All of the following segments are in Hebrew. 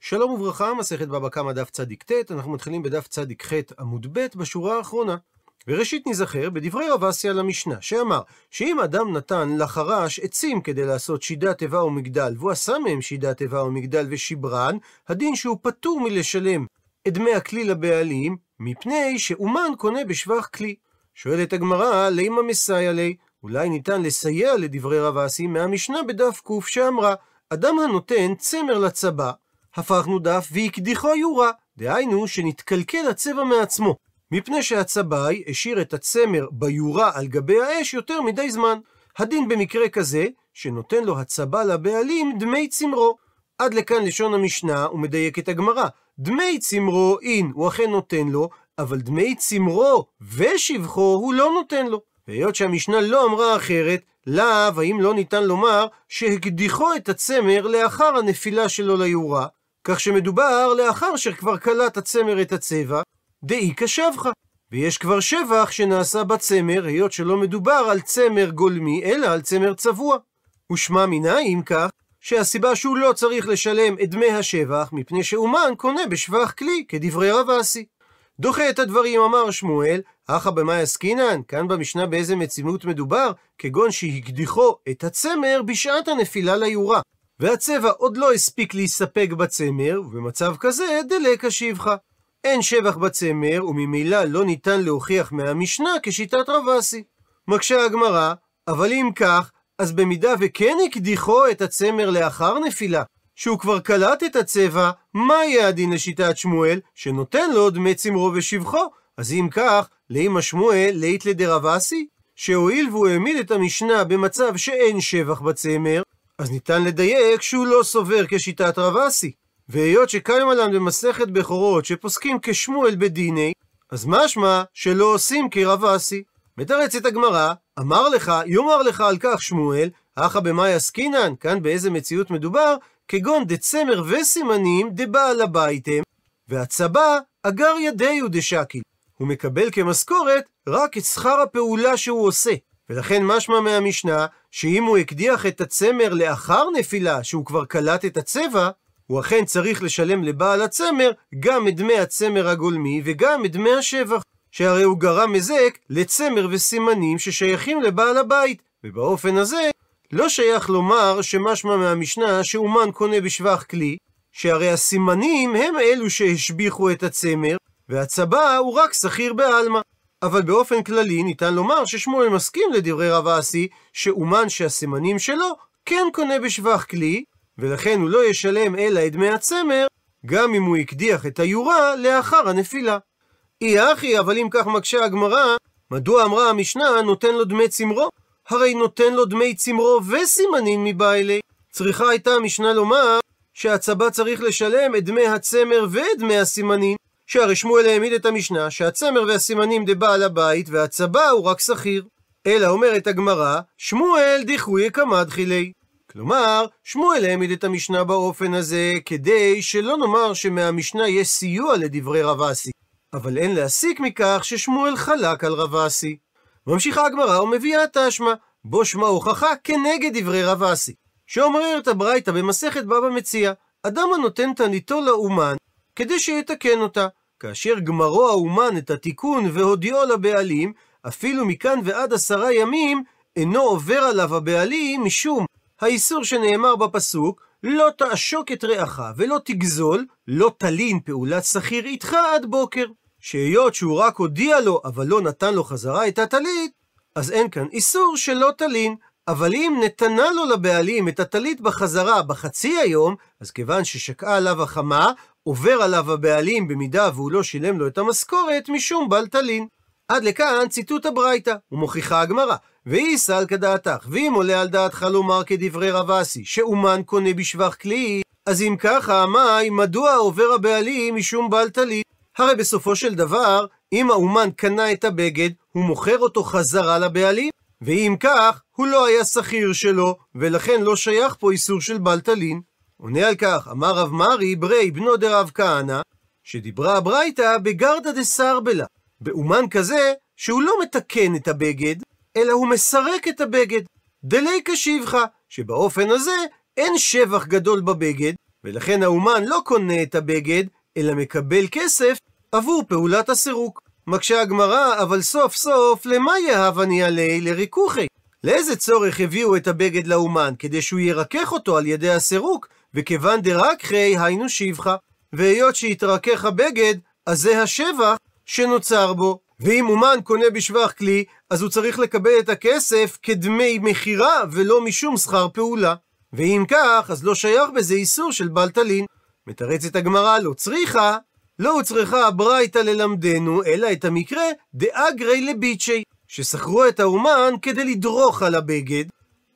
שלום וברכה, מסכת בבא קמא דף צ"ט, אנחנו מתחילים בדף צ"ח עמוד ב' בשורה האחרונה. וראשית נזכר בדברי רב אסי על המשנה, שאמר שאם אדם נתן לחרש עצים כדי לעשות שידת תיבה ומגדל, והוא עשה מהם שידת תיבה ומגדל ושברן, הדין שהוא פטור מלשלם את דמי הכלי לבעלים, מפני שאומן קונה בשבח כלי. שואלת הגמרא, לימה מסייע לי? אולי ניתן לסייע לדברי רב אסי מהמשנה בדף ק שאמרה, אדם הנותן צמר לצבא, הפכנו דף והקדיחו יורה, דהיינו שנתקלקל הצבע מעצמו, מפני שהצבעי השאיר את הצמר ביורה על גבי האש יותר מדי זמן. הדין במקרה כזה, שנותן לו הצבא לבעלים דמי צמרו. עד לכאן לשון המשנה, ומדייקת הגמרא. דמי צמרו אין, הוא אכן נותן לו, אבל דמי צמרו ושבחו הוא לא נותן לו. והיות שהמשנה לא אמרה אחרת, לאו האם לא ניתן לומר שהקדיחו את הצמר לאחר הנפילה שלו ליורה, כך שמדובר לאחר שכבר קלט הצמר את הצבע, דאי כשבחה. ויש כבר שבח שנעשה בצמר, היות שלא מדובר על צמר גולמי, אלא על צמר צבוע. ושמע מנין כך, שהסיבה שהוא לא צריך לשלם את דמי השבח, מפני שאומן קונה בשבח כלי, כדברי רב אסי. דוחה את הדברים, אמר שמואל, אחא במאי עסקינן, כאן במשנה באיזה מציאות מדובר, כגון שהקדיחו את הצמר בשעת הנפילה ליורה. והצבע עוד לא הספיק להיספק בצמר, ובמצב כזה דלקה שבחה. אין שבח בצמר, וממילא לא ניתן להוכיח מהמשנה כשיטת רב אסי. מקשה הגמרא, אבל אם כך, אז במידה וכן הקדיחו את הצמר לאחר נפילה, שהוא כבר קלט את הצבע, מה יהיה הדין לשיטת שמואל, שנותן לו דמי צמרו ושבחו? אז אם כך, לאמא שמואל, לית לדרב אסי? שהואיל והוא העמיד את המשנה במצב שאין שבח בצמר, אז ניתן לדייק שהוא לא סובר כשיטת רב אסי. והיות שקיים עליהם במסכת בכורות שפוסקים כשמואל בדיני, אז משמע שלא עושים כרב אסי. מתרצת הגמרא, אמר לך, יאמר לך על כך שמואל, אחא במאי עסקינן, כאן באיזה מציאות מדובר, כגון דצמר וסימנים דבעל הבייתם, והצבא אגר ידיהו דשקיל. הוא מקבל כמשכורת רק את שכר הפעולה שהוא עושה. ולכן משמע מהמשנה, שאם הוא הקדיח את הצמר לאחר נפילה, שהוא כבר קלט את הצבע, הוא אכן צריך לשלם לבעל הצמר גם את דמי הצמר הגולמי וגם את דמי השבח, שהרי הוא גרם היזק לצמר וסימנים ששייכים לבעל הבית, ובאופן הזה לא שייך לומר שמשמע מהמשנה שאומן קונה בשבח כלי, שהרי הסימנים הם אלו שהשביחו את הצמר, והצבא הוא רק שכיר בעלמא. אבל באופן כללי ניתן לומר ששמואל מסכים לדברי רב אסי, שאומן שהסימנים שלו כן קונה בשבח כלי, ולכן הוא לא ישלם אלא את דמי הצמר, גם אם הוא הקדיח את היורה לאחר הנפילה. אי אחי, אבל אם כך מקשה הגמרא, מדוע אמרה המשנה נותן לו דמי צמרו? הרי נותן לו דמי צמרו וסימנין מבעילי. צריכה הייתה המשנה לומר שהצבא צריך לשלם את דמי הצמר ואת דמי הסימנין, שהרי שמואל העמיד את המשנה שהצמר והסימנים דבעל הבית והצבא הוא רק שכיר. אלא אומרת הגמרא, שמואל דיחוי קמד חילי. כלומר, שמואל העמיד את המשנה באופן הזה, כדי שלא נאמר שמהמשנה יש סיוע לדברי רב אסי. אבל אין להסיק מכך ששמואל חלק על רב אסי. ממשיכה הגמרא ומביאה האשמה, בו שמע הוכחה כנגד דברי רב אסי. שאומרת הברייתא במסכת בבא מציע, אדם הנותן תניתו לאומן, כדי שיתקן אותה. כאשר גמרו האומן את התיקון והודיעו לבעלים, אפילו מכאן ועד עשרה ימים, אינו עובר עליו הבעלים משום האיסור שנאמר בפסוק, לא תעשוק את רעך ולא תגזול, לא תלין פעולת שכיר איתך עד בוקר. שהיות שהוא רק הודיע לו, אבל לא נתן לו חזרה את הטלית, אז אין כאן איסור שלא תלין. אבל אם נתנה לו לבעלים את הטלית בחזרה בחצי היום, אז כיוון ששקעה עליו החמה, עובר עליו הבעלים במידה והוא לא שילם לו את המשכורת משום בל תלין. עד לכאן ציטוט הברייתא, ומוכיחה הגמרא, ואי סל כדעתך, ואם עולה על דעתך לומר כדברי רב אסי, שאומן קונה בשבח כלי, אז אם ככה, מאי, מדוע עובר הבעלים משום בל טלית? הרי בסופו של דבר, אם האומן קנה את הבגד, הוא מוכר אותו חזרה לבעלים, ואם כך, הוא לא היה שכיר שלו, ולכן לא שייך פה איסור של בל טלין. עונה על כך, אמר רב מרי, ברי בנו דרב כהנא, שדיברה הברייתא בגרדא דסרבלה, באומן כזה שהוא לא מתקן את הבגד, אלא הוא מסרק את הבגד. דלי כשבחה, שבאופן הזה אין שבח גדול בבגד, ולכן האומן לא קונה את הבגד, אלא מקבל כסף עבור פעולת הסירוק. מקשה הגמרא, אבל סוף סוף, למה יהב אני עלי לריכוכי? לאיזה צורך הביאו את הבגד לאומן? כדי שהוא ירכך אותו על ידי הסירוק, וכיוון דרקחי היינו שבחה. והיות שהתרכך הבגד, אז זה השבח שנוצר בו. ואם אומן קונה בשבח כלי, אז הוא צריך לקבל את הכסף כדמי מכירה ולא משום שכר פעולה. ואם כך, אז לא שייך בזה איסור של בלטלין. מתרצת הגמרא לא צריכה, לא הוצרכה הברייתא ללמדנו, אלא את המקרה דאגרי לביצ'י, ששכרו את האומן כדי לדרוך על הבגד,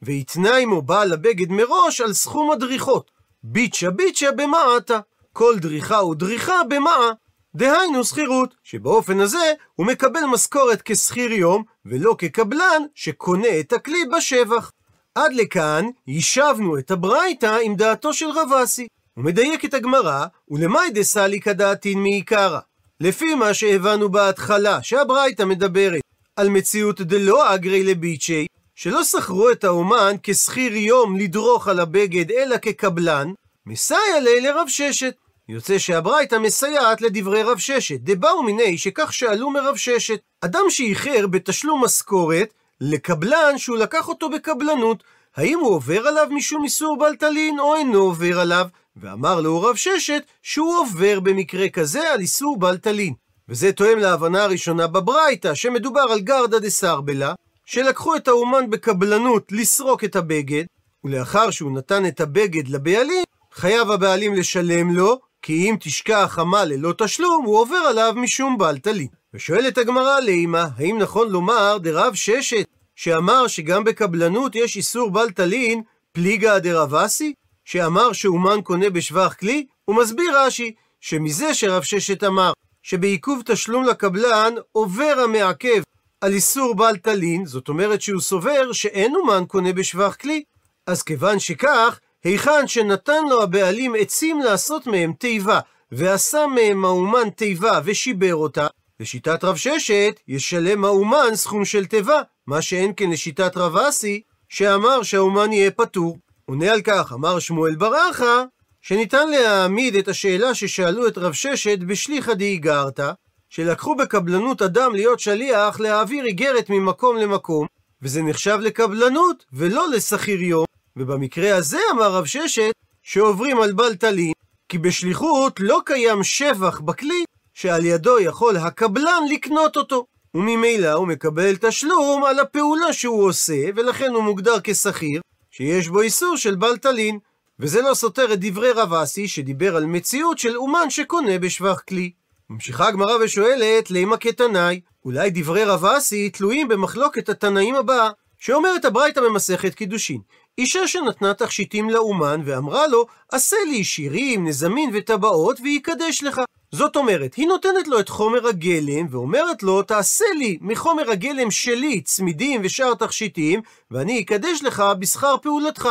והתנה עמו בעל הבגד מראש על סכום הדריכות. ביצ'ה ביצ'ה במעתה. כל דריכה ודריכה במעה. דהיינו שכירות, שבאופן הזה הוא מקבל משכורת כשכיר יום, ולא כקבלן שקונה את הכלי בשבח. עד לכאן יישבנו את הברייתא עם דעתו של רב אסי. הוא מדייק את הגמרא, ולמאי דסאלי כדעתין מעיקרא. לפי מה שהבנו בהתחלה, שהברייתא מדברת על מציאות דלא אגרי לביצ'י, שלא שכרו את האומן כשכיר יום לדרוך על הבגד, אלא כקבלן, מסייע לי לרב ששת. יוצא שהברייתא מסייעת לדברי רב ששת, דבאו מיני שכך שאלו מרב ששת. אדם שאיחר בתשלום משכורת לקבלן שהוא לקח אותו בקבלנות, האם הוא עובר עליו משום איסור בלטלין או אינו עובר עליו? ואמר לו רב ששת שהוא עובר במקרה כזה על איסור בלטלין. וזה תואם להבנה הראשונה בברייתא, שמדובר על גרדא דסרבלה, שלקחו את האומן בקבלנות לסרוק את הבגד, ולאחר שהוא נתן את הבגד לבעלים, חייב הבעלים לשלם לו, כי אם תשקע החמה ללא תשלום, הוא עובר עליו משום בלטלין. ושואלת הגמרא לימה, האם נכון לומר דרב ששת, שאמר שגם בקבלנות יש איסור בלטלין, פליגה דרב אסי? שאמר שאומן קונה בשבח כלי? הוא מסביר רש"י, שמזה שרב ששת אמר, שבעיכוב תשלום לקבלן עובר המעכב על איסור בלטלין, זאת אומרת שהוא סובר שאין אומן קונה בשבח כלי. אז כיוון שכך, היכן שנתן לו הבעלים עצים לעשות מהם תיבה, ועשה מהם האומן תיבה ושיבר אותה, לשיטת רב ששת, ישלם האומן סכום של תיבה, מה שאין כן לשיטת רב אסי, שאמר שהאומן יהיה פטור. עונה על כך, אמר שמואל ברכה, שניתן להעמיד את השאלה ששאלו את רב ששת בשליחא דאיגרתא, שלקחו בקבלנות אדם להיות שליח להעביר איגרת ממקום למקום, וזה נחשב לקבלנות ולא לשכיר יום, ובמקרה הזה אמר רב ששת, שעוברים על בלטלין, כי בשליחות לא קיים שבח בכלי, שעל ידו יכול הקבלן לקנות אותו. וממילא הוא מקבל תשלום על הפעולה שהוא עושה, ולכן הוא מוגדר כשכיר, שיש בו איסור של בלטלין. וזה לא סותר את דברי רב אסי, שדיבר על מציאות של אומן שקונה בשבח כלי. ממשיכה הגמרא ושואלת, לימה כתנאי, אולי דברי רב אסי תלויים במחלוקת התנאים הבאה, שאומרת הברייתא במסכת קידושין. אישה שנתנה תכשיטים לאומן ואמרה לו, עשה לי שירים, נזמין וטבעות ויקדש לך. זאת אומרת, היא נותנת לו את חומר הגלם ואומרת לו, תעשה לי מחומר הגלם שלי צמידים ושאר תכשיטים, ואני אקדש לך בשכר פעולתך.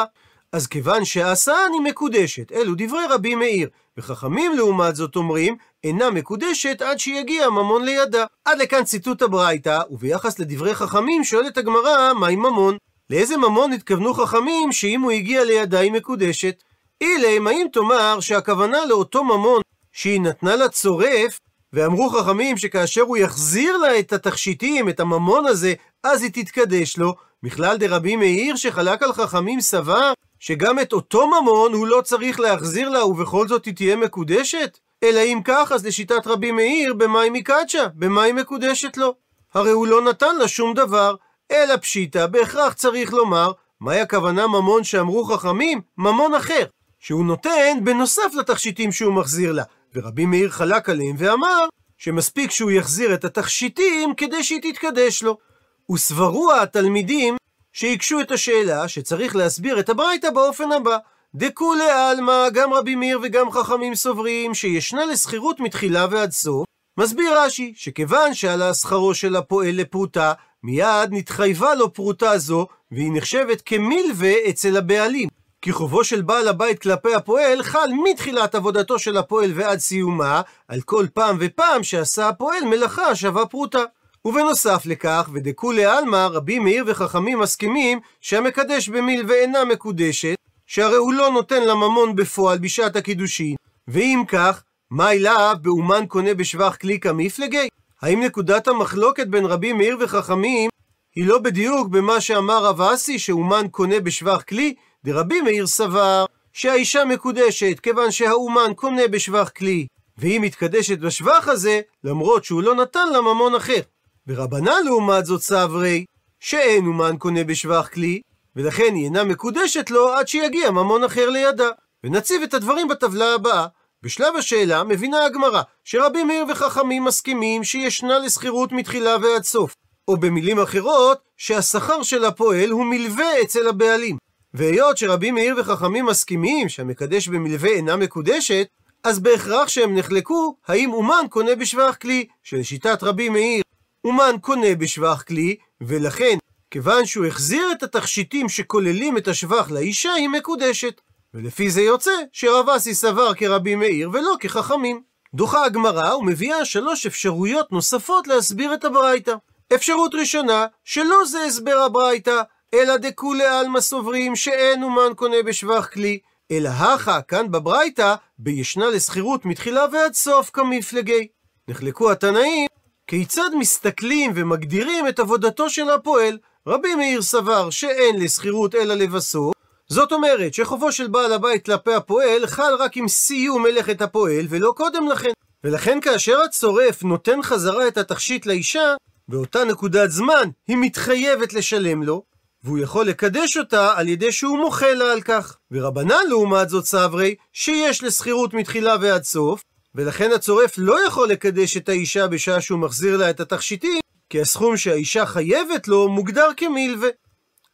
אז כיוון שעשה אני מקודשת, אלו דברי רבי מאיר. וחכמים לעומת זאת אומרים, אינה מקודשת עד שיגיע ממון לידה. עד לכאן ציטוט הברייתא, וביחס לדברי חכמים שואלת הגמרא, מהי ממון? לאיזה ממון התכוונו חכמים שאם הוא הגיע לידה היא מקודשת? אילם, האם תאמר שהכוונה לאותו ממון שהיא נתנה לה צורף, ואמרו חכמים שכאשר הוא יחזיר לה את התכשיטים, את הממון הזה, אז היא תתקדש לו. מכלל דרבי מאיר שחלק על חכמים סבר שגם את אותו ממון הוא לא צריך להחזיר לה ובכל זאת היא תהיה מקודשת? אלא אם כך, אז לשיטת רבי מאיר, במה היא מקדשה? במה היא מקודשת לו? הרי הוא לא נתן לה שום דבר, אלא פשיטא, בהכרח צריך לומר, מהי הכוונה ממון שאמרו חכמים? ממון אחר, שהוא נותן בנוסף לתכשיטים שהוא מחזיר לה. ורבי מאיר חלק עליהם ואמר שמספיק שהוא יחזיר את התכשיטים כדי שהיא תתקדש לו. וסברו התלמידים שהקשו את השאלה שצריך להסביר את הברייתא באופן הבא. דכולי עלמא, גם רבי מאיר וגם חכמים סוברים שישנה לשכירות מתחילה ועד סוף. מסביר רש"י, שכיוון שעלה שכרו של הפועל לפרוטה, מיד נתחייבה לו פרוטה זו, והיא נחשבת כמילווה אצל הבעלים. כי חובו של בעל הבית כלפי הפועל חל מתחילת עבודתו של הפועל ועד סיומה, על כל פעם ופעם שעשה הפועל מלאכה שווה פרוטה. ובנוסף לכך, ודכולי עלמא, רבי מאיר וחכמים מסכימים שהמקדש במיל ואינה מקודשת, שהרי הוא לא נותן לה ממון בפועל בשעת הקידושין, ואם כך, מה אליו באומן קונה בשבח כלי כמפלגי? האם נקודת המחלוקת בין רבי מאיר וחכמים היא לא בדיוק במה שאמר רב אסי שאומן קונה בשבח כלי? דרבי מאיר סבר שהאישה מקודשת כיוון שהאומן קונה בשבח כלי, והיא מתקדשת בשבח הזה למרות שהוא לא נתן לה ממון אחר. ורבנן לעומת זאת סברי שאין אומן קונה בשבח כלי, ולכן היא אינה מקודשת לו עד שיגיע ממון אחר לידה. ונציב את הדברים בטבלה הבאה. בשלב השאלה מבינה הגמרא שרבי מאיר וחכמים מסכימים שישנה לשכירות מתחילה ועד סוף, או במילים אחרות, שהשכר של הפועל הוא מלווה אצל הבעלים. והיות שרבי מאיר וחכמים מסכימים שהמקדש במלווה אינה מקודשת, אז בהכרח שהם נחלקו האם אומן קונה בשבח כלי, שלשיטת רבי מאיר אומן קונה בשבח כלי, ולכן, כיוון שהוא החזיר את התכשיטים שכוללים את השבח לאישה, היא מקודשת. ולפי זה יוצא שרב אסי סבר כרבי מאיר ולא כחכמים. דוחה הגמרא ומביאה שלוש אפשרויות נוספות להסביר את הברייתא. אפשרות ראשונה, שלא זה הסבר הברייתא, אלא דכולי עלמא סוברים שאין אומן קונה בשבח כלי, אלא הכה כאן בברייתא, בישנה לשכירות מתחילה ועד סוף כמפלגי. נחלקו התנאים כיצד מסתכלים ומגדירים את עבודתו של הפועל. רבי מאיר סבר שאין לשכירות אלא לבסוף, זאת אומרת שחובו של בעל הבית כלפי הפועל חל רק עם סיום מלאכת הפועל ולא קודם לכן. ולכן כאשר הצורף נותן חזרה את התכשיט לאישה, באותה נקודת זמן היא מתחייבת לשלם לו, והוא יכול לקדש אותה על ידי שהוא מוחה לה על כך. ורבנן לעומת זאת סברי, שיש לשכירות מתחילה ועד סוף, ולכן הצורף לא יכול לקדש את האישה בשעה שהוא מחזיר לה את התכשיטים, כי הסכום שהאישה חייבת לו מוגדר כמילווה.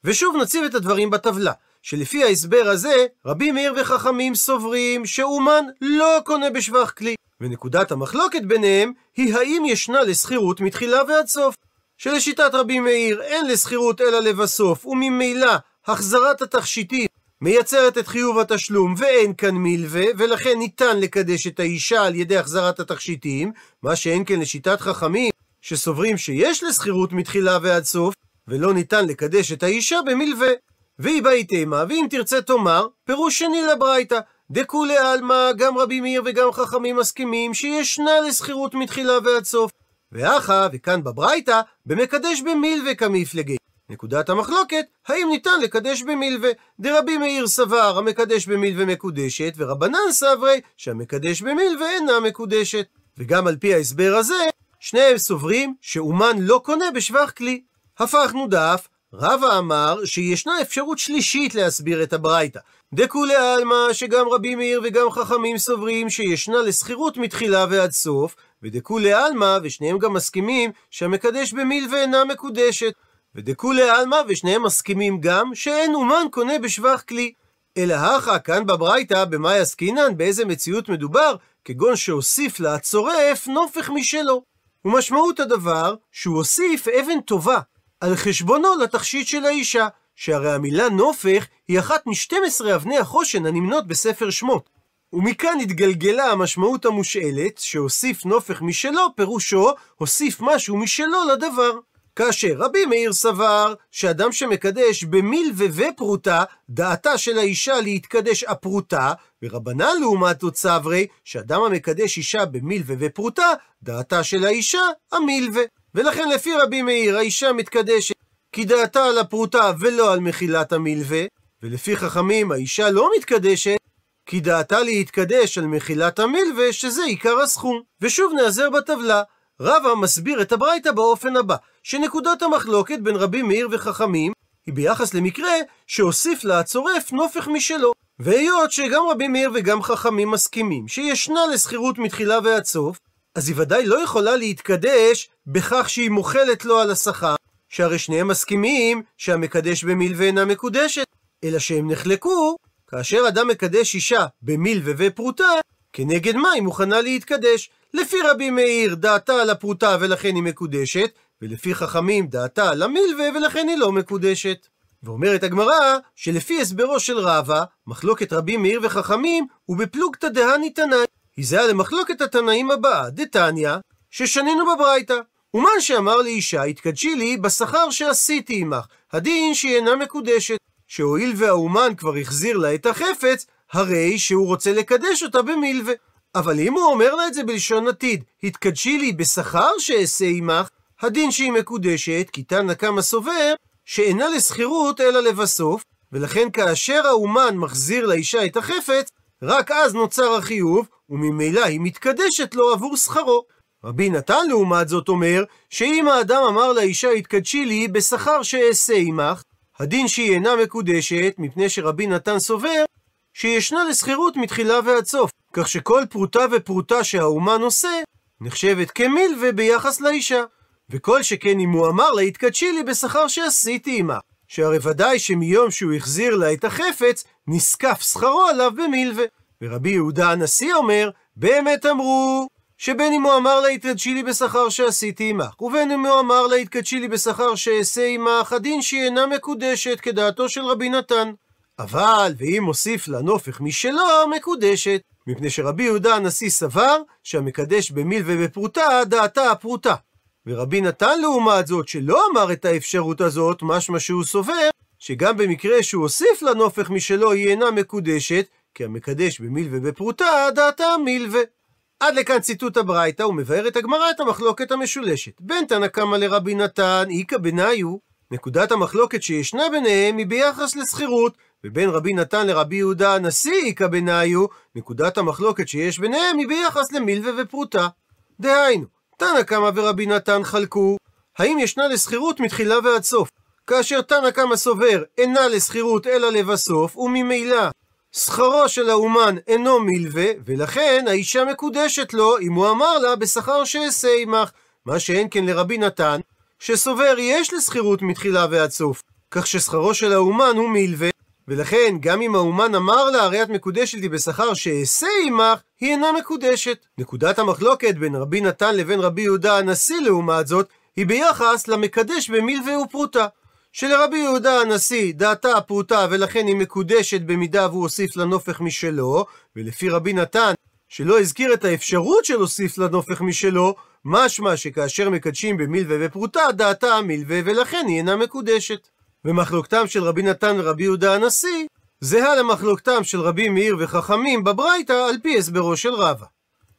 ושוב נציב את הדברים בטבלה, שלפי ההסבר הזה, רבי מאיר וחכמים סוברים שאומן לא קונה בשבח כלי. ונקודת המחלוקת ביניהם היא האם ישנה לשכירות מתחילה ועד סוף. שלשיטת רבי מאיר אין לשכירות אלא לבסוף, וממילא החזרת התכשיטים מייצרת את חיוב התשלום ואין כאן מלווה, ולכן ניתן לקדש את האישה על ידי החזרת התכשיטים, מה שאין כן לשיטת חכמים, שסוברים שיש לשכירות מתחילה ועד סוף, ולא ניתן לקדש את האישה במלווה. והיא באי תימה, ואם תרצה תאמר, פירוש שני לברייתא, דכולי עלמא, גם רבי מאיר וגם חכמים מסכימים שישנה לשכירות מתחילה ועד סוף. ואחא, וכאן בברייתא, במקדש במילווה כמפלגי. נקודת המחלוקת, האם ניתן לקדש במילווה? דרבי מאיר סבר המקדש במילווה מקודשת, ורבנן סברי שהמקדש במילווה אינה מקודשת. וגם על פי ההסבר הזה, שניהם סוברים שאומן לא קונה בשבח כלי. הפכנו דף, רבא אמר שישנה אפשרות שלישית להסביר את הברייתא. דכולי עלמא שגם רבי מאיר וגם חכמים סוברים שישנה לשכירות מתחילה ועד סוף, ודכולי עלמא, ושניהם גם מסכימים, שהמקדש במילווה אינה מקודשת. ודכולי עלמא, ושניהם מסכימים גם, שאין אומן קונה בשבח כלי. אלא הכא, כאן בברייתא, במאי עסקינן, באיזה מציאות מדובר, כגון שהוסיף לה הצורף נופך משלו. ומשמעות הדבר, שהוא הוסיף אבן טובה על חשבונו לתכשיט של האישה, שהרי המילה נופך היא אחת מ-12 אבני החושן הנמנות בספר שמות. ומכאן התגלגלה המשמעות המושאלת, שהוסיף נופך משלו, פירושו, הוסיף משהו משלו לדבר. כאשר רבי מאיר סבר שאדם שמקדש במילווה ופרוטה, דעתה של האישה להתקדש הפרוטה, ורבנן לעומת זאת סברי, שאדם המקדש אישה במילווה ופרוטה, דעתה של האישה המילווה. ולכן לפי רבי מאיר האישה מתקדשת כי דעתה על הפרוטה ולא על מחילת המילווה, ולפי חכמים האישה לא מתקדשת כי דעתה להתקדש על מחילת המילווה, שזה עיקר הסכום. ושוב נעזר בטבלה. רבא מסביר את הברייתא באופן הבא, שנקודת המחלוקת בין רבי מאיר וחכמים היא ביחס למקרה שהוסיף לה הצורף נופך משלו. והיות שגם רבי מאיר וגם חכמים מסכימים שישנה לשכירות מתחילה ועד סוף, אז היא ודאי לא יכולה להתקדש בכך שהיא מוחלת לו על השכר, שהרי שניהם מסכימים שהמקדש במילווה אינה מקודשת, אלא שהם נחלקו כאשר אדם מקדש אישה במילווה ופרוטה, כנגד מה היא מוכנה להתקדש. לפי רבי מאיר דעתה על הפרוטה ולכן היא מקודשת, ולפי חכמים דעתה על המילווה ולכן היא לא מקודשת. ואומרת הגמרא שלפי הסברו של רבא, מחלוקת רבי מאיר וחכמים הוא בפלוגתא דהני תנאי. היא זהה למחלוקת התנאים הבאה, דתניא, ששנינו בברייתא. ומן שאמר לאישה, התקדשי לי בשכר שעשיתי עמך, הדין שהיא אינה מקודשת. שהואיל והאומן כבר החזיר לה את החפץ, הרי שהוא רוצה לקדש אותה במילווה. אבל אם הוא אומר לה את זה בלשון עתיד, התקדשי לי בשכר שאעשה עמך, הדין שהיא מקודשת, כי תנא קמא סובר, שאינה לשכירות אלא לבסוף, ולכן כאשר האומן מחזיר לאישה את החפץ, רק אז נוצר החיוב, וממילא היא מתקדשת לו עבור שכרו. רבי נתן לעומת זאת אומר, שאם האדם אמר לאישה התקדשי לי בשכר שאעשה עמך, הדין שהיא אינה מקודשת, מפני שרבי נתן סובר, שישנה לשכירות מתחילה ועד סוף, כך שכל פרוטה ופרוטה שהאומן עושה, נחשבת כמילווה ביחס לאישה. וכל שכן אם הוא אמר לה התקדשי לי בשכר שעשיתי עמה, שהרי ודאי שמיום שהוא החזיר לה את החפץ, נזקף שכרו עליו במילווה. ורבי יהודה הנשיא אומר, באמת אמרו, שבין אם הוא אמר לה התקדשי לי בשכר שעשיתי עמך, ובין אם הוא אמר לה התקדשי לי בשכר שאעשה עמך, הדין שהיא אינה מקודשת כדעתו של רבי נתן. אבל, ואם הוסיף לה נופך משלו, מקודשת. מפני שרבי יהודה הנשיא סבר שהמקדש במיל ובפרוטה, דעתה הפרוטה. ורבי נתן לעומת זאת, שלא אמר את האפשרות הזאת, משמע שהוא סובר, שגם במקרה שהוא הוסיף לה נופך משלו, היא אינה מקודשת, כי המקדש במיל ובפרוטה, דעתה מילווה. עד לכאן ציטוט הברייתא, ומבארת הגמרא את המחלוקת המשולשת. בין תנא קמא לרבי נתן, איכא בניו, נקודת המחלוקת שישנה ביניהם היא ביחס לשכירות, ובין רבי נתן לרבי יהודה הנשיא איכא בניו, נקודת המחלוקת שיש ביניהם היא ביחס למילווה ופרוטה. דהיינו, תנא קמא ורבי נתן חלקו, האם ישנה לשכירות מתחילה ועד סוף? כאשר תנא קמא סובר אינה לשכירות אלא לבסוף, וממילא שכרו של האומן אינו מילווה, ולכן האישה מקודשת לו אם הוא אמר לה בשכר שאעשה עמך, מה שאין כן לרבי נתן, שסובר יש לשכירות מתחילה ועד סוף, כך ששכרו של האומן הוא מילווה, ולכן גם אם האומן אמר לה הרי את מקודשת לי בשכר שאעשה עמך, היא אינה מקודשת. נקודת המחלוקת בין רבי נתן לבין רבי יהודה הנשיא לעומת זאת, היא ביחס למקדש במילווה ופרוטה. שלרבי יהודה הנשיא דעתה הפרוטה ולכן היא מקודשת במידה והוא הוסיף לנופך משלו, ולפי רבי נתן שלא הזכיר את האפשרות של הוסיף לנופך משלו, משמע שכאשר מקדשים במילווה ופרוטה, דעתה המילווה ולכן היא אינה מקודשת. ומחלוקתם של רבי נתן ורבי יהודה הנשיא, זהה למחלוקתם של רבי מאיר וחכמים בברייתא על פי הסברו של רבא.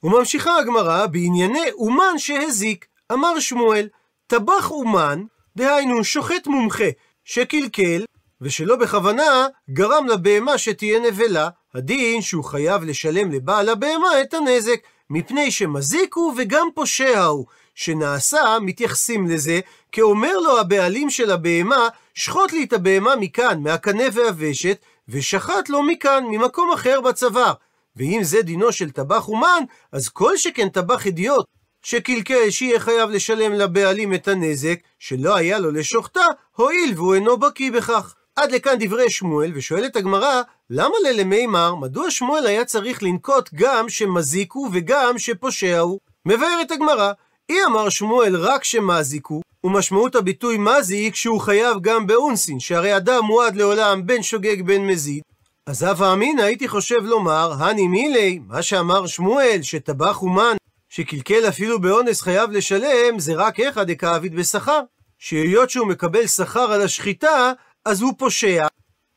וממשיכה הגמרא בענייני אומן שהזיק, אמר שמואל, טבח אומן, דהיינו שוחט מומחה, שקלקל, ושלא בכוונה גרם לבהמה שתהיה נבלה, הדין שהוא חייב לשלם לבעל הבהמה את הנזק, מפני שמזיק הוא וגם פושע הוא, שנעשה מתייחסים לזה, כי אומר לו הבעלים של הבהמה, שחוט לי את הבהמה מכאן, מהקנה והוושת, ושחט לו מכאן, ממקום אחר בצוואר. ואם זה דינו של טבח אומן, אז כל שכן טבח אידיוט, שקלקל שיהיה חייב לשלם לבעלים את הנזק, שלא היה לו לשוחטה, הואיל והוא אינו בקיא בכך. עד לכאן דברי שמואל, ושואלת הגמרא, למה ללמימר, מדוע שמואל היה צריך לנקוט גם שמזיק הוא וגם שפושע הוא? מבארת הגמרא, אי אמר שמואל רק שמזיק הוא, ומשמעות הביטוי מזיק שהוא חייב גם באונסין, שהרי אדם מועד לעולם בין שוגג בין מזיד. אז הווה אמינא הייתי חושב לומר, הני מילי, מה שאמר שמואל, שטבח אומן, שקלקל אפילו באונס חייב לשלם, זה רק איכא דכעביד בשכר. שהיות שהוא מקבל שכר על השחיטה, אז הוא פושע,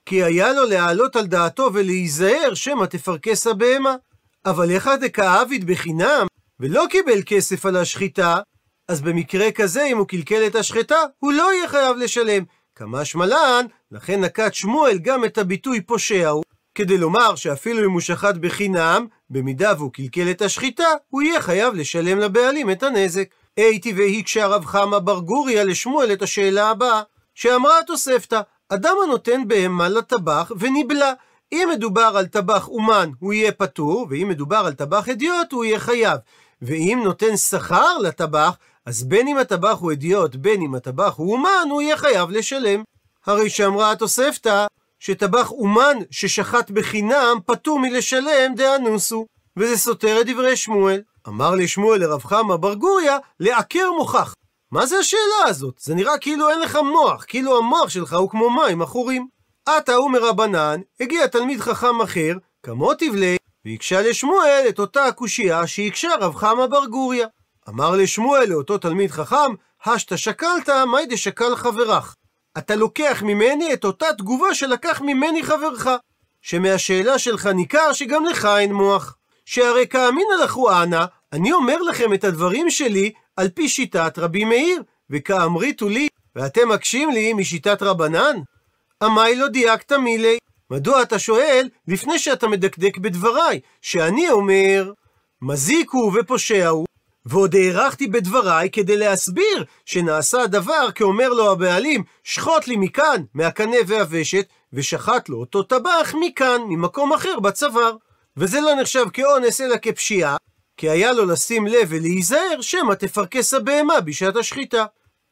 כי היה לו להעלות על דעתו ולהיזהר שמא תפרכס הבהמה. אבל איכא דכעביד בחינם, ולא קיבל כסף על השחיטה, אז במקרה כזה, אם הוא קלקל את השחיטה, הוא לא יהיה חייב לשלם. כמשמע לן, לכן נקט שמואל גם את הביטוי פושע הוא, כדי לומר שאפילו אם הוא שחט בחינם, במידה והוא קלקל את השחיטה, הוא יהיה חייב לשלם לבעלים את הנזק. הייתי והקשה רב חמא בר גוריה לשמואל את השאלה הבאה, שאמרה התוספתא, אדם הנותן בהמה לטבח ונבלע. אם מדובר על טבח אומן, הוא יהיה פטור, ואם מדובר על טבח אדיוט, הוא יהיה חייב. ואם נותן שכר לטבח, אז בין אם הטבח הוא אדיוט, בין אם הטבח הוא אומן, הוא יהיה חייב לשלם. הרי שאמרה התוספתא, שטבח אומן ששחט בחינם, פטור מלשלם דאנוסו. וזה סותר את דברי שמואל. אמר לשמואל לרב חמא בר גוריה, לעקר מוכח. מה זה השאלה הזאת? זה נראה כאילו אין לך מוח, כאילו המוח שלך הוא כמו מים עכורים. עתה הוא מרבנן, הגיע תלמיד חכם אחר, כמו תבלה, והקשה לשמואל את אותה הקושייה שהקשה רב חמא בר גוריה. אמר לשמואל לאותו תלמיד חכם, השתא שקלת, מאי דשקל חברך. אתה לוקח ממני את אותה תגובה שלקח ממני חברך. שמהשאלה שלך ניכר שגם לך אין מוח. שהרי כאמינא לכו אנא, אני אומר לכם את הדברים שלי על פי שיטת רבי מאיר, וכאמריתו לי, ואתם מקשים לי משיטת רבנן? עמי לא דייקת מילי. מדוע אתה שואל לפני שאתה מדקדק בדבריי, שאני אומר, מזיק הוא ופושע הוא, ועוד הארכתי בדבריי כדי להסביר שנעשה הדבר כאומר לו הבעלים, שחוט לי מכאן, מהקנה והוושת, ושחט לו אותו טבח מכאן, ממקום אחר בצוואר. וזה לא נחשב כאונס אלא כפשיעה, כי היה לו לשים לב ולהיזהר שמא תפרכס הבהמה בשעת השחיטה.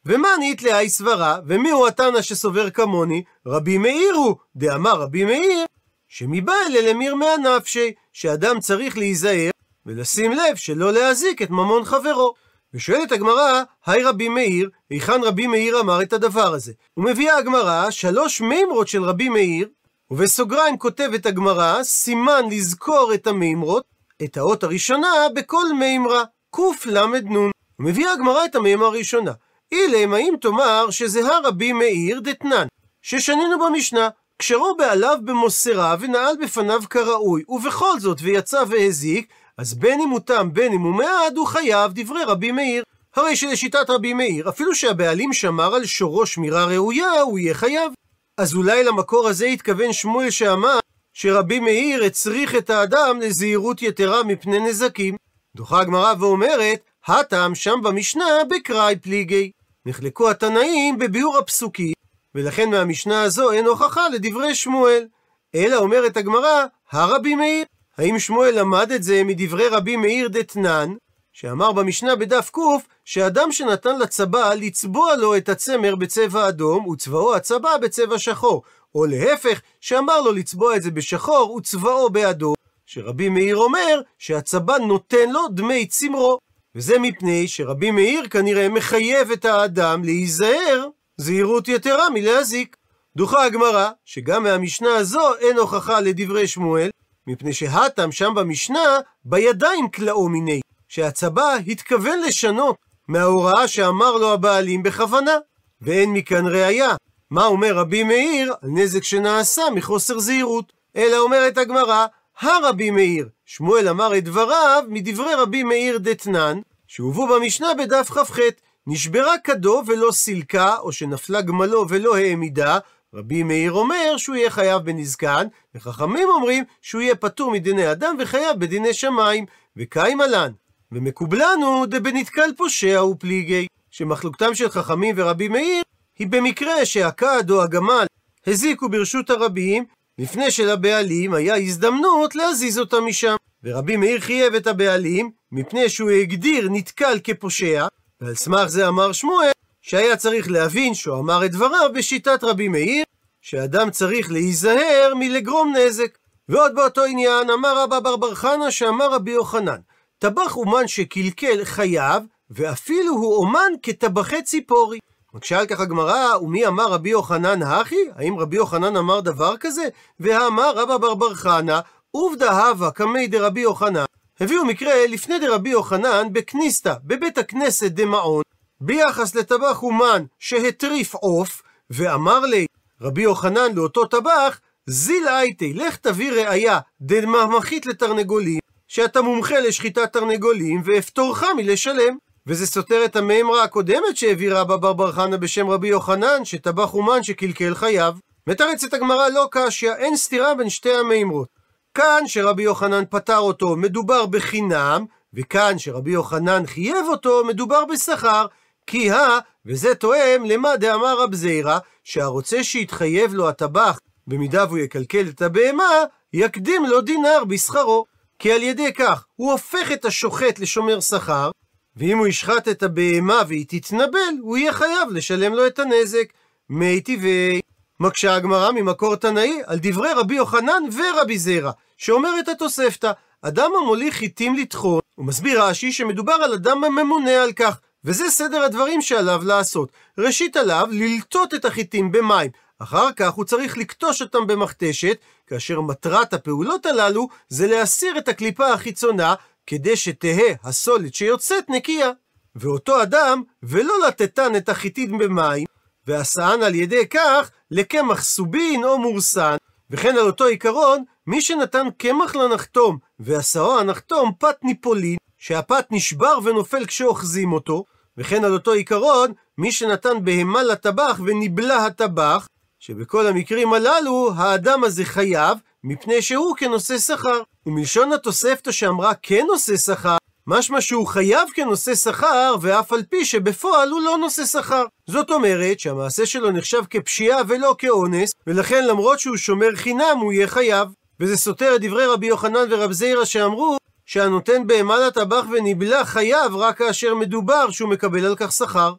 ומה נית לאי סברה, ומי הוא התנא שסובר כמוני? רבי מאיר הוא, דאמר רבי מאיר, שמבא אלה למיר מהנפשי, שאדם צריך להיזהר ולשים לב שלא להזיק את ממון חברו. ושואלת הגמרא, היי רבי מאיר, היכן רבי מאיר אמר את הדבר הזה? ומביאה הגמרא שלוש מימרות של רבי מאיר, ובסוגריים כותבת הגמרא, סימן לזכור את המימרות, את האות הראשונה בכל מימרה, קל"נ. ומביאה הגמרא את המימרה הראשונה. אילם, האם תאמר שזה הרבי מאיר דתנן, ששנינו במשנה, כשרו בעליו במוסרה ונעל בפניו כראוי, ובכל זאת ויצא והזיק, אז בין אם הוא תם בין אם הוא מעד, הוא חייב דברי רבי מאיר. הרי שלשיטת רבי מאיר, אפילו שהבעלים שמר על שורו שמירה ראויה, הוא יהיה חייב. אז אולי למקור הזה התכוון שמואל שאמר שרבי מאיר הצריך את האדם לזהירות יתרה מפני נזקים. דוחה הגמרא ואומרת, הטעם שם במשנה בקראי פליגי. נחלקו התנאים בביאור הפסוקים, ולכן מהמשנה הזו אין הוכחה לדברי שמואל. אלא אומרת הגמרא, הרבי מאיר. האם שמואל למד את זה מדברי רבי מאיר דתנן, שאמר במשנה בדף ק, שאדם שנתן לצבא לצבוע לו את הצמר בצבע אדום, וצבעו הצבא בצבע שחור, או להפך, שאמר לו לצבוע את זה בשחור וצבעו באדום, שרבי מאיר אומר שהצבא נותן לו דמי צמרו. וזה מפני שרבי מאיר כנראה מחייב את האדם להיזהר זהירות יתרה מלהזיק. דוחה הגמרא, שגם מהמשנה הזו אין הוכחה לדברי שמואל, מפני שהטם שם במשנה בידיים כלאו מיני, שהצבא התכוון לשנות מההוראה שאמר לו הבעלים בכוונה, ואין מכאן ראיה. מה אומר רבי מאיר על נזק שנעשה מחוסר זהירות? אלא אומרת הגמרא, הרבי מאיר, שמואל אמר את דבריו מדברי רבי מאיר דתנן, שהובאו במשנה בדף כ"ח, נשברה כדו ולא סילקה, או שנפלה גמלו ולא העמידה, רבי מאיר אומר שהוא יהיה חייב בנזקן, וחכמים אומרים שהוא יהיה פטור מדיני אדם וחייב בדיני שמיים, וקיים עלן. ומקובלנו דבנתקל פושע ופליגי, שמחלוקתם של חכמים ורבי מאיר היא במקרה שהכד או הגמל הזיקו ברשות הרבים, לפני שלבעלים היה הזדמנות להזיז אותם משם. ורבי מאיר חייב את הבעלים, מפני שהוא הגדיר נתקל כפושע, ועל סמך זה אמר שמואל, שהיה צריך להבין שהוא אמר את דבריו בשיטת רבי מאיר, שאדם צריך להיזהר מלגרום נזק. ועוד באותו עניין אמר רבא בר בר חנא שאמר רבי יוחנן, טבח אומן שקלקל חייב, ואפילו הוא אומן כטבחי ציפורי. מקשה על כך הגמרא, ומי אמר רבי יוחנן הכי? האם רבי יוחנן אמר דבר כזה? ואמר רבא בר בר חנא, עובדא הווה קמי דרבי יוחנן. הביאו מקרה לפני דרבי יוחנן בכניסתא, בבית הכנסת דמעון, ביחס לטבח אומן שהטריף עוף, ואמר לי רבי יוחנן לאותו טבח, זיל הייתי, לך תביא ראיה דממחית לתרנגולים, שאתה מומחה לשחיטת תרנגולים, ואפטורך מלשלם. וזה סותר את המימרה הקודמת שהביא רבא בר חנא בשם רבי יוחנן, שטבח אומן שקלקל חייו. מתרצת הגמרא לא קשיא, אין סתירה בין שתי המימרות. כאן שרבי יוחנן פטר אותו מדובר בחינם, וכאן שרבי יוחנן חייב אותו מדובר בשכר, כי הא, וזה תואם למה דאמר רב זירא, שהרוצה שיתחייב לו הטבח, במידה והוא יקלקל את הבהמה, יקדים לו דינר בשכרו. כי על ידי כך הוא הופך את השוחט לשומר שכר, ואם הוא ישחט את הבהמה והיא תתנבל, הוא יהיה חייב לשלם לו את הנזק. מי טבעי. מקשה הגמרא ממקור תנאי על דברי רבי יוחנן ורבי זרע, שאומרת התוספתא, אדם המוליך חיטים לטחון, הוא מסביר רש"י שמדובר על אדם הממונה על כך, וזה סדר הדברים שעליו לעשות. ראשית עליו ללטות את החיטים במים, אחר כך הוא צריך לקטוש אותם במכתשת, כאשר מטרת הפעולות הללו זה להסיר את הקליפה החיצונה, כדי שתהא הסולת שיוצאת נקייה. ואותו אדם, ולא לטטן את החיטים במים, ועשאן על ידי כך לקמח סובין או מורסן. וכן על אותו עיקרון, מי שנתן קמח לנחתום ועשאו הנחתום פת ניפולין, שהפת נשבר ונופל כשאוחזים אותו, וכן על אותו עיקרון, מי שנתן בהמה לטבח ונבלה הטבח, שבכל המקרים הללו האדם הזה חייב, מפני שהוא כנושא שכר. ומלשון התוספתא שאמרה כן נושא שכר, משמע שהוא חייב כנושא שכר, ואף על פי שבפועל הוא לא נושא שכר. זאת אומרת שהמעשה שלו נחשב כפשיעה ולא כאונס, ולכן למרות שהוא שומר חינם הוא יהיה חייב. וזה סותר את דברי רבי יוחנן ורב זיירא שאמרו שהנותן בהמה לטבח ונבלה חייב רק כאשר מדובר שהוא מקבל על כך שכר.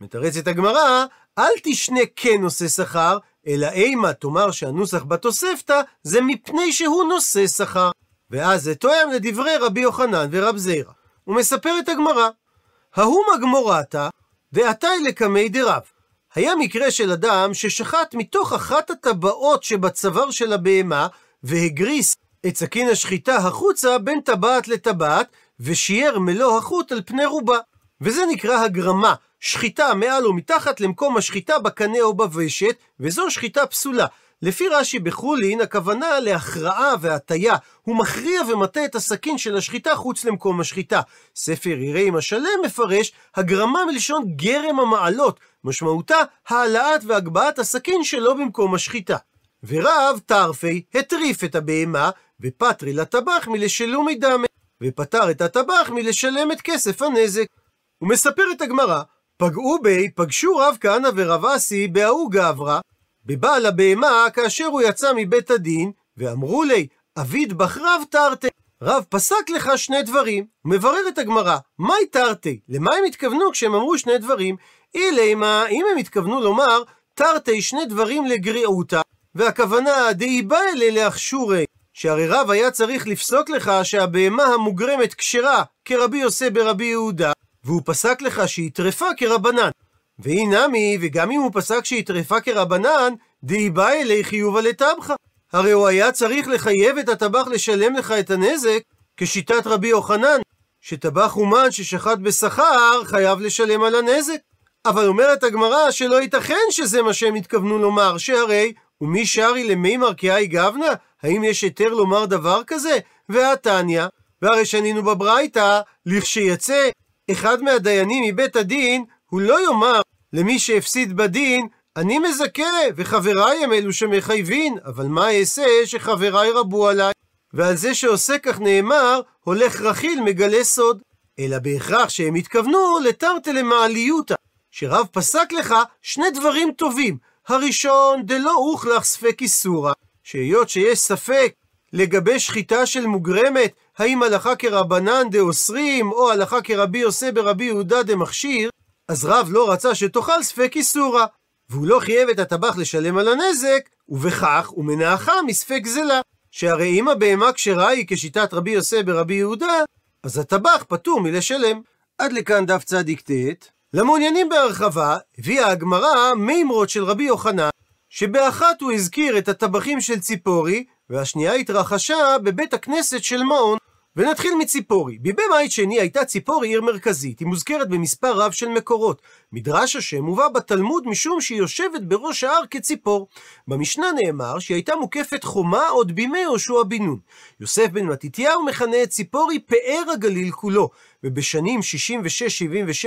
מתרצת הגמרא, אל תשנה כן נושא שכר, אלא אימה תאמר שהנוסח בתוספתא זה מפני שהוא נושא שכר. ואז זה תואם לדברי רבי יוחנן ורב זיירא. ומספרת הגמרא, ההוא מגמורתא דעתי לקמי דרב. היה מקרה של אדם ששחט מתוך אחת הטבעות שבצוואר של הבהמה, והגריס את סכין השחיטה החוצה בין טבעת לטבעת, ושיער מלוא החוט על פני רובה. וזה נקרא הגרמה, שחיטה מעל ומתחת למקום השחיטה בקנה או בוושת, וזו שחיטה פסולה. לפי רש"י בחולין, הכוונה להכרעה והטיה. הוא מכריע ומטה את הסכין של השחיטה חוץ למקום השחיטה. ספר יראים השלם מפרש, הגרמה מלשון גרם המעלות, משמעותה העלאת והגבהת הסכין שלא במקום השחיטה. ורב טרפי הטריף את הבהמה, ופטרי לטבח מלשלומי דמה, ופטר את הטבח מלשלם את כסף הנזק. ומספרת הגמרא, פגעו בי, פגשו רב כהנא ורב אסי בהוא גברא, בבעל הבהמה כאשר הוא יצא מבית הדין, ואמרו לי, אביד בחרב תרתי. רב פסק לך שני דברים. מבררת הגמרא, מהי תרתי? למה הם התכוונו כשהם אמרו שני דברים? אילי מה, אם הם התכוונו לומר, תרתי שני דברים לגריעותא, והכוונה דאיבא אלי לאחשורי, שהרי רב היה צריך לפסוק לך שהבהמה המוגרמת כשרה, כרבי יוסי ברבי יהודה, והוא פסק לך שהיא טרפה כרבנן. ואי נמי, וגם אם הוא פסק שהיא טרפה כרבנן, דאי בא אלי חיובה לטבחה. הרי הוא היה צריך לחייב את הטבח לשלם לך את הנזק, כשיטת רבי יוחנן, שטבח אומן ששחט בשכר, חייב לשלם על הנזק. אבל אומרת הגמרא שלא ייתכן שזה מה שהם התכוונו לומר, שהרי, ומי שרי למי מרקיעי גבנה? האם יש היתר לומר דבר כזה? והתניא, והרי שנינו בברייתא, לכשיצא אחד מהדיינים מבית הדין, הוא לא יאמר למי שהפסיד בדין, אני מזכה, וחבריי הם אלו שמחייבים, אבל מה אעשה שחבריי רבו עליי? ועל זה שעושה כך נאמר, הולך רכיל מגלה סוד. אלא בהכרח שהם התכוונו לתרתי למעליותא, שרב פסק לך שני דברים טובים. הראשון, דלא הוכלך ספק איסורא, שהיות שיש ספק לגבי שחיטה של מוגרמת, האם הלכה כרבנן דאוסרים, או הלכה כרבי יוסי ברבי יהודה דמכשיר, אז רב לא רצה שתאכל ספק איסורא, והוא לא חייב את הטבח לשלם על הנזק, ובכך הוא מנעכה מספק זלה. שהרי אם הבהמה כשרה היא כשיטת רבי יוסי ברבי יהודה, אז הטבח פטור מלשלם. עד לכאן דף צדיק ט'. למעוניינים בהרחבה, הביאה הגמרא מימרות של רבי יוחנן, שבאחת הוא הזכיר את הטבחים של ציפורי, והשנייה התרחשה בבית הכנסת של מעון. ונתחיל מציפורי. ביבי בית שני הייתה ציפורי עיר מרכזית, היא מוזכרת במספר רב של מקורות. מדרש השם מובא בתלמוד משום שהיא יושבת בראש ההר כציפור. במשנה נאמר שהיא הייתה מוקפת חומה עוד בימי יהושע בן נון. יוסף בן מתתיהו מכנה את ציפורי פאר הגליל כולו, ובשנים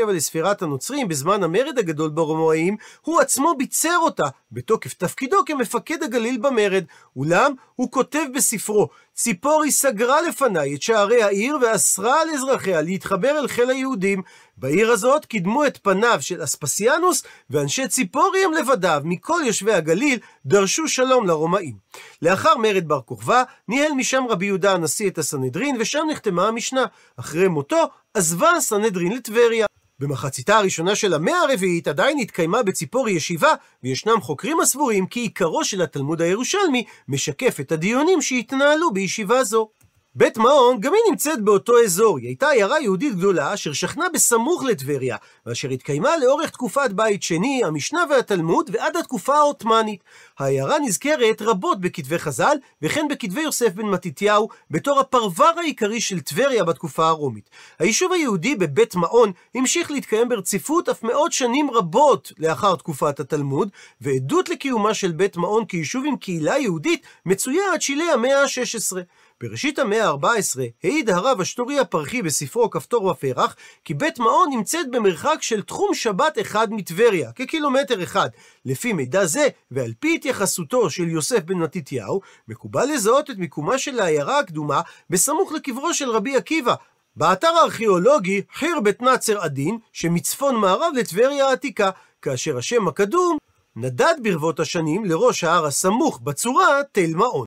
66-77 לספירת הנוצרים, בזמן המרד הגדול ברומאים, הוא עצמו ביצר אותה, בתוקף תפקידו כמפקד הגליל במרד. אולם, הוא כותב בספרו, ציפורי סגרה לפניי את שערי העיר ואסרה על אזרחיה להתחבר אל חיל היהודים. בעיר הזאת קידמו את פניו של אספסיאנוס, ואנשי ציפורי הם לבדיו, מכל יושבי הגליל, דרשו שלום לרומאים. לאחר מרד בר כוכבא, ניהל משם רבי יהודה הנשיא את הסנהדרין, ושם נחתמה המשנה. אחרי מותו, עזבה הסנהדרין לטבריה. במחציתה הראשונה של המאה הרביעית עדיין התקיימה בציפורי ישיבה, וישנם חוקרים הסבורים כי עיקרו של התלמוד הירושלמי משקף את הדיונים שהתנהלו בישיבה זו. בית מעון גם היא נמצאת באותו אזור, היא הייתה עיירה יהודית גדולה אשר שכנה בסמוך לטבריה, ואשר התקיימה לאורך תקופת בית שני, המשנה והתלמוד, ועד התקופה העות'מאנית. העיירה נזכרת רבות בכתבי חז"ל, וכן בכתבי יוסף בן מתתיהו, בתור הפרבר העיקרי של טבריה בתקופה הרומית. היישוב היהודי בבית מעון המשיך להתקיים ברציפות אף מאות שנים רבות לאחר תקופת התלמוד, ועדות לקיומה של בית מעון כיישוב עם קהילה יהודית מצויה עד שלהי המאה ה-16. בראשית המאה ה-14 העיד הרב אשטורי הפרחי בספרו כפתור ופרח כי בית מעון נמצאת במרחק של תחום שבת אחד מטבריה, כקילומטר אחד. לפי מידע זה, ועל פי התייחסותו של יוסף בן מתתיהו, מקובל לזהות את מיקומה של העיירה הקדומה בסמוך לקברו של רבי עקיבא, באתר הארכיאולוגי חיר בית נאצר עדין, שמצפון מערב לטבריה העתיקה, כאשר השם הקדום נדד ברבות השנים לראש ההר הסמוך בצורה תל מעון.